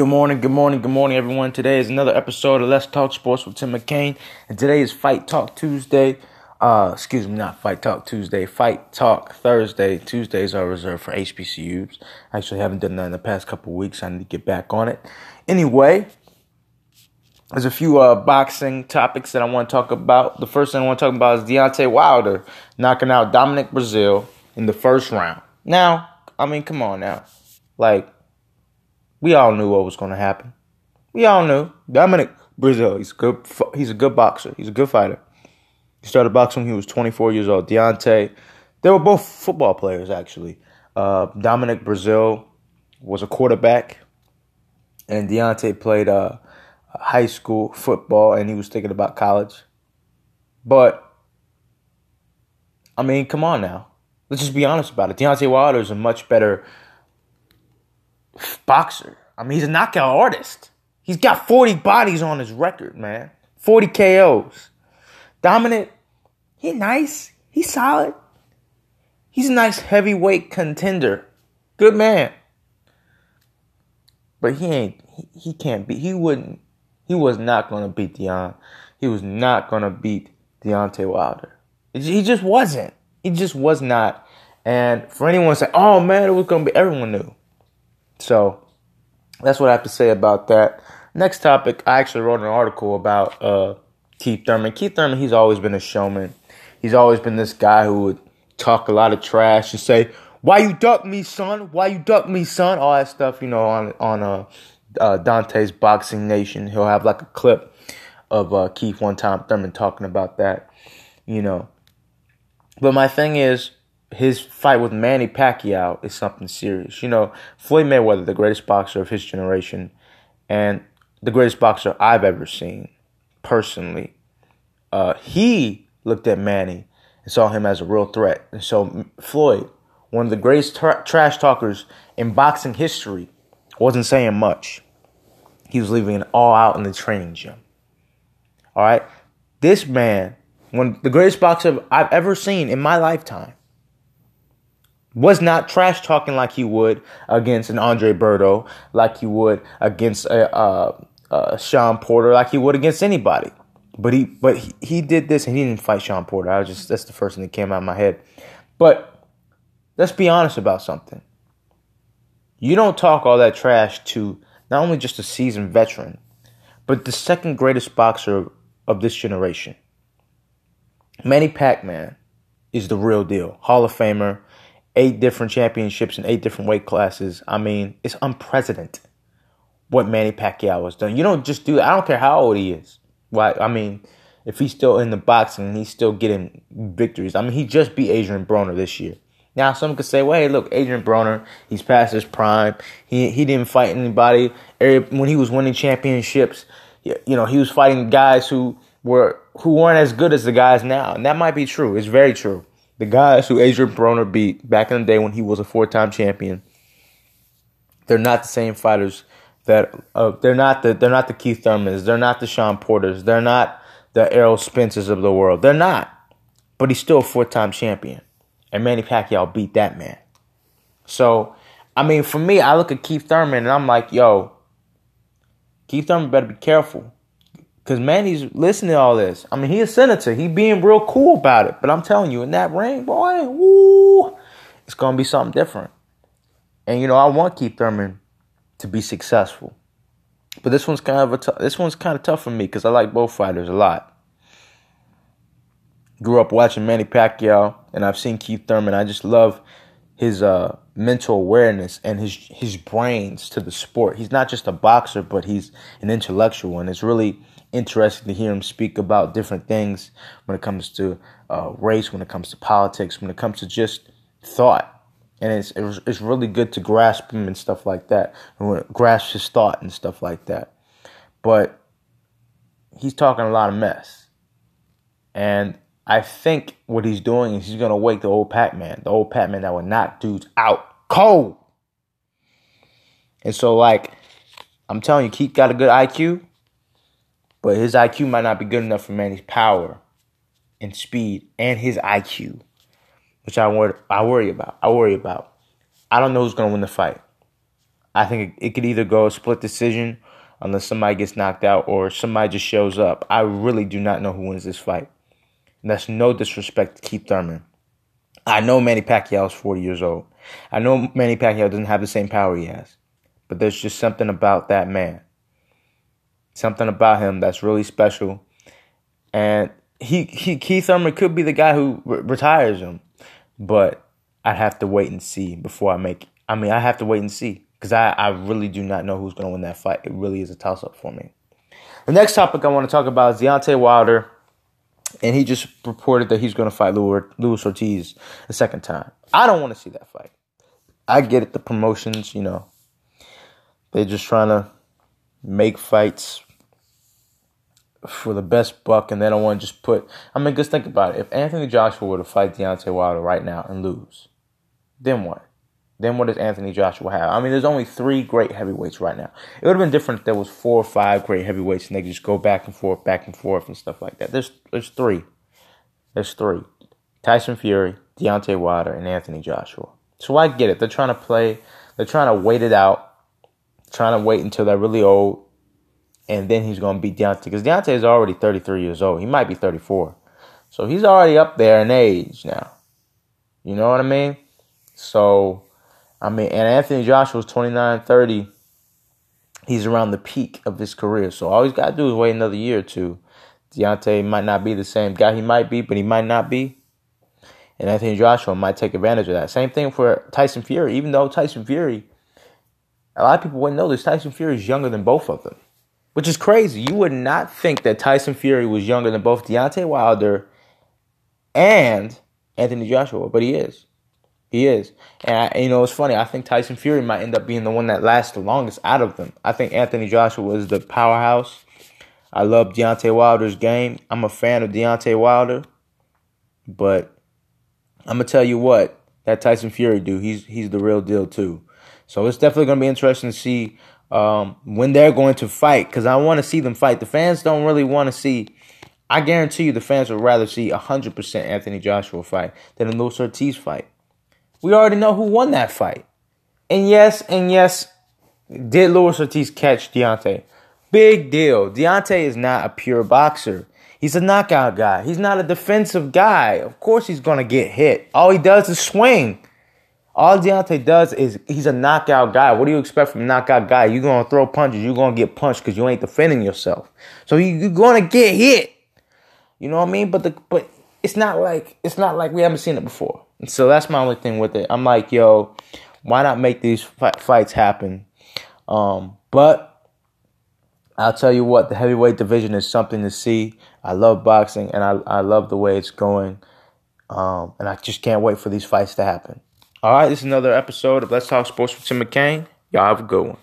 Good morning, good morning, good morning, everyone. Today is another episode of Let's Talk Sports with Tim McCain, and today is Fight Talk Tuesday. Uh, excuse me, not Fight Talk Tuesday, Fight Talk Thursday. Tuesdays are reserved for HBCUs. I actually haven't done that in the past couple weeks. I need to get back on it. Anyway, there's a few uh, boxing topics that I want to talk about. The first thing I want to talk about is Deontay Wilder knocking out Dominic Breazeale in the first round. Now, I mean, come on now. Like, we all knew what was going to happen. We all knew Dominic Breazeale. He's a good. He's a good boxer. He's a good fighter. He started boxing when he was 24 years old. Deontay, they were both football players actually. Uh, Dominic Breazeale was a quarterback, and Deontay played uh, high school football, and he was thinking about college. But I mean, come on now. Let's just be honest about it. Deontay Wilder is a much better boxer. I mean, he's a knockout artist. He's got 40 bodies on his record, man. 40 KOs. Dominant, he nice. He's solid. He's a nice heavyweight contender. Good man. But he ain't he, he can't beat he wouldn't he was not gonna beat Deon. He was not gonna beat Deontay Wilder. He just wasn't. He just was not. And for anyone to say, oh man, it was gonna be everyone knew. So that's what I have to say about that. Next topic, I actually wrote an article about uh, Keith Thurman. Keith Thurman, he's always been a showman. He's always been this guy who would talk a lot of trash and say, "Why you duck me, son? Why you duck me, son?" All that stuff, you know, on on uh, uh, Dante's Boxing Nation. He'll have like a clip of uh, Keith one time Thurman talking about that, you know. But my thing is, his fight with Manny Pacquiao is something serious. You know, Floyd Mayweather, the greatest boxer of his generation, and the greatest boxer I've ever seen, personally, uh, he looked at Manny and saw him as a real threat. And so Floyd, one of the greatest tra- trash talkers in boxing history, wasn't saying much. He was leaving it all out in the training gym. All right, this man, one the greatest boxer I've ever seen in my lifetime was not trash talking like he would against an Andre Berto, like he would against a, uh, uh, Shawn Porter, like he would against anybody. But he, but he, he did this, and he didn't fight Shawn Porter. I was just that's the first thing that came out of my head. But let's be honest about something. You don't talk all that trash to not only just a seasoned veteran, but the second greatest boxer of this generation. Manny Pacman is the real deal. Hall of Famer, eight different championships in eight different weight classes. I mean, it's unprecedented what Manny Pacquiao has done. You don't just do that. I don't care how old he is. Why? I mean, if he's still in the boxing and he's still getting victories. I mean, he just beat Adrian Broner this year. Now, some could say, well, hey, look, Adrian Broner, he's past his prime. He he didn't fight anybody. When he was winning championships, you know, he was fighting guys who were who weren't as good as the guys now. And that might be true. It's very true the guys who Adrian Broner beat back in the day when he was a four-time champion, they're not the same fighters that uh, they're not the they're not the Keith Thurmans, they're not the Shawn Porters, they're not the Errol Spencers of the world. They're not. But he's still a four-time champion. And Manny Pacquiao beat that man. So, I mean, for me, I look at Keith Thurman and I'm like, yo, Keith Thurman better be careful. Because Manny's listening to all this. I mean, he a senator. He being real cool about it. But I'm telling you, in that ring, boy, woo, it's going to be something different. And, you know, I want Keith Thurman to be successful. But this one's kind of a t- this one's kind of tough for me because I like both fighters a lot. Grew up watching Manny Pacquiao, and I've seen Keith Thurman. I just love his uh, mental awareness and his his brains to the sport. He's not just a boxer, but he's an intellectual, and it's really interesting to hear him speak about different things when it comes to uh, race, when it comes to politics, when it comes to just thought. And it's it's really good to grasp him and stuff like that, and grasp his thought and stuff like that. But he's talking a lot of mess, and I think what he's doing is he's gonna wake the old Pac-Man, the old Pac-Man that would knock dudes out cold. And so, like, I'm telling you, Keith got a good IQ. But his IQ might not be good enough for Manny's power and speed and his IQ, which I worry, I worry about. I worry about. I don't know who's to win the fight. I think it, it could either go a split decision unless somebody gets knocked out or somebody just shows up. I really do not know who wins this fight. And that's no disrespect to Keith Thurman. I know Manny Pacquiao is 40 years old. I know Manny Pacquiao doesn't have the same power he has. But there's just something about that man. Something about him that's really special. And he, he Keith Thurman could be the guy who re- retires him. But I'd have to wait and see before I make I mean, I have to wait and see because I, I really do not know who's going to win that fight. It really is a toss up for me. The next topic I want to talk about is Deontay Wilder, and he just reported that he's going to fight Luis Ortiz a second time. I don't want to see that fight. I get it, the promotions, you know, they're just trying to make fights for the best buck, and they don't want to just put. I mean, just think about it. If Anthony Joshua were to fight Deontay Wilder right now and lose, then what? Then what does Anthony Joshua have? I mean, there's only three great heavyweights right now. It would have been different if there was four or five great heavyweights and they just go back and forth, back and forth and stuff like that. There's there's three. There's three. Tyson Fury, Deontay Wilder, and Anthony Joshua. So I get it. They're trying to play. They're trying to wait it out. Trying to wait until they're really old, and then he's going to beat Deontay because Deontay is already 33 years old. He might be 34, so he's already up there in age now. You know what I mean? So I mean, and Anthony Joshua was 29, 30. He's around the peak of his career. So all he's got to do is wait another year or two. Deontay might not be the same guy he might be, but he might not be. And Anthony Joshua might take advantage of that. Same thing for Tyson Fury. Even though Tyson Fury, a lot of people wouldn't know this, Tyson Fury is younger than both of them. Which is crazy. You would not think that Tyson Fury was younger than both Deontay Wilder and Anthony Joshua, but he is. He is. And, I, you know, it's funny. I think Tyson Fury might end up being the one that lasts the longest out of them. I think Anthony Joshua is the powerhouse. I love Deontay Wilder's game. I'm a fan of Deontay Wilder. But I'm going to tell you what, that Tyson Fury dude, he's, he's the real deal too. So it's definitely going to be interesting to see um, when they're going to fight because I want to see them fight. The fans don't really want to see. I guarantee you the fans would rather see 100% Anthony Joshua fight than a Luis Ortiz fight. We already know who won that fight. And yes, and yes, did Luis Ortiz catch Deontay? Big deal. Deontay is not a pure boxer. He's a knockout guy. He's not a defensive guy. Of course he's gonna get hit. All he does is swing. All Deontay does is he's a knockout guy. What do you expect from a knockout guy? You're gonna throw punches. You're gonna get punched because you ain't defending yourself. So you're gonna get hit. You know what I mean? But the but it's not like it's not like we haven't seen it before. And so that's my only thing with it. I'm like, yo, why not make these fights happen? Um, but I'll tell you what, the heavyweight division is something to see. I love boxing and I, I love the way it's going. Um, and I just can't wait for these fights to happen. All right, this is another episode of Let's Talk Sports with Tim McCain. Y'all have a good one.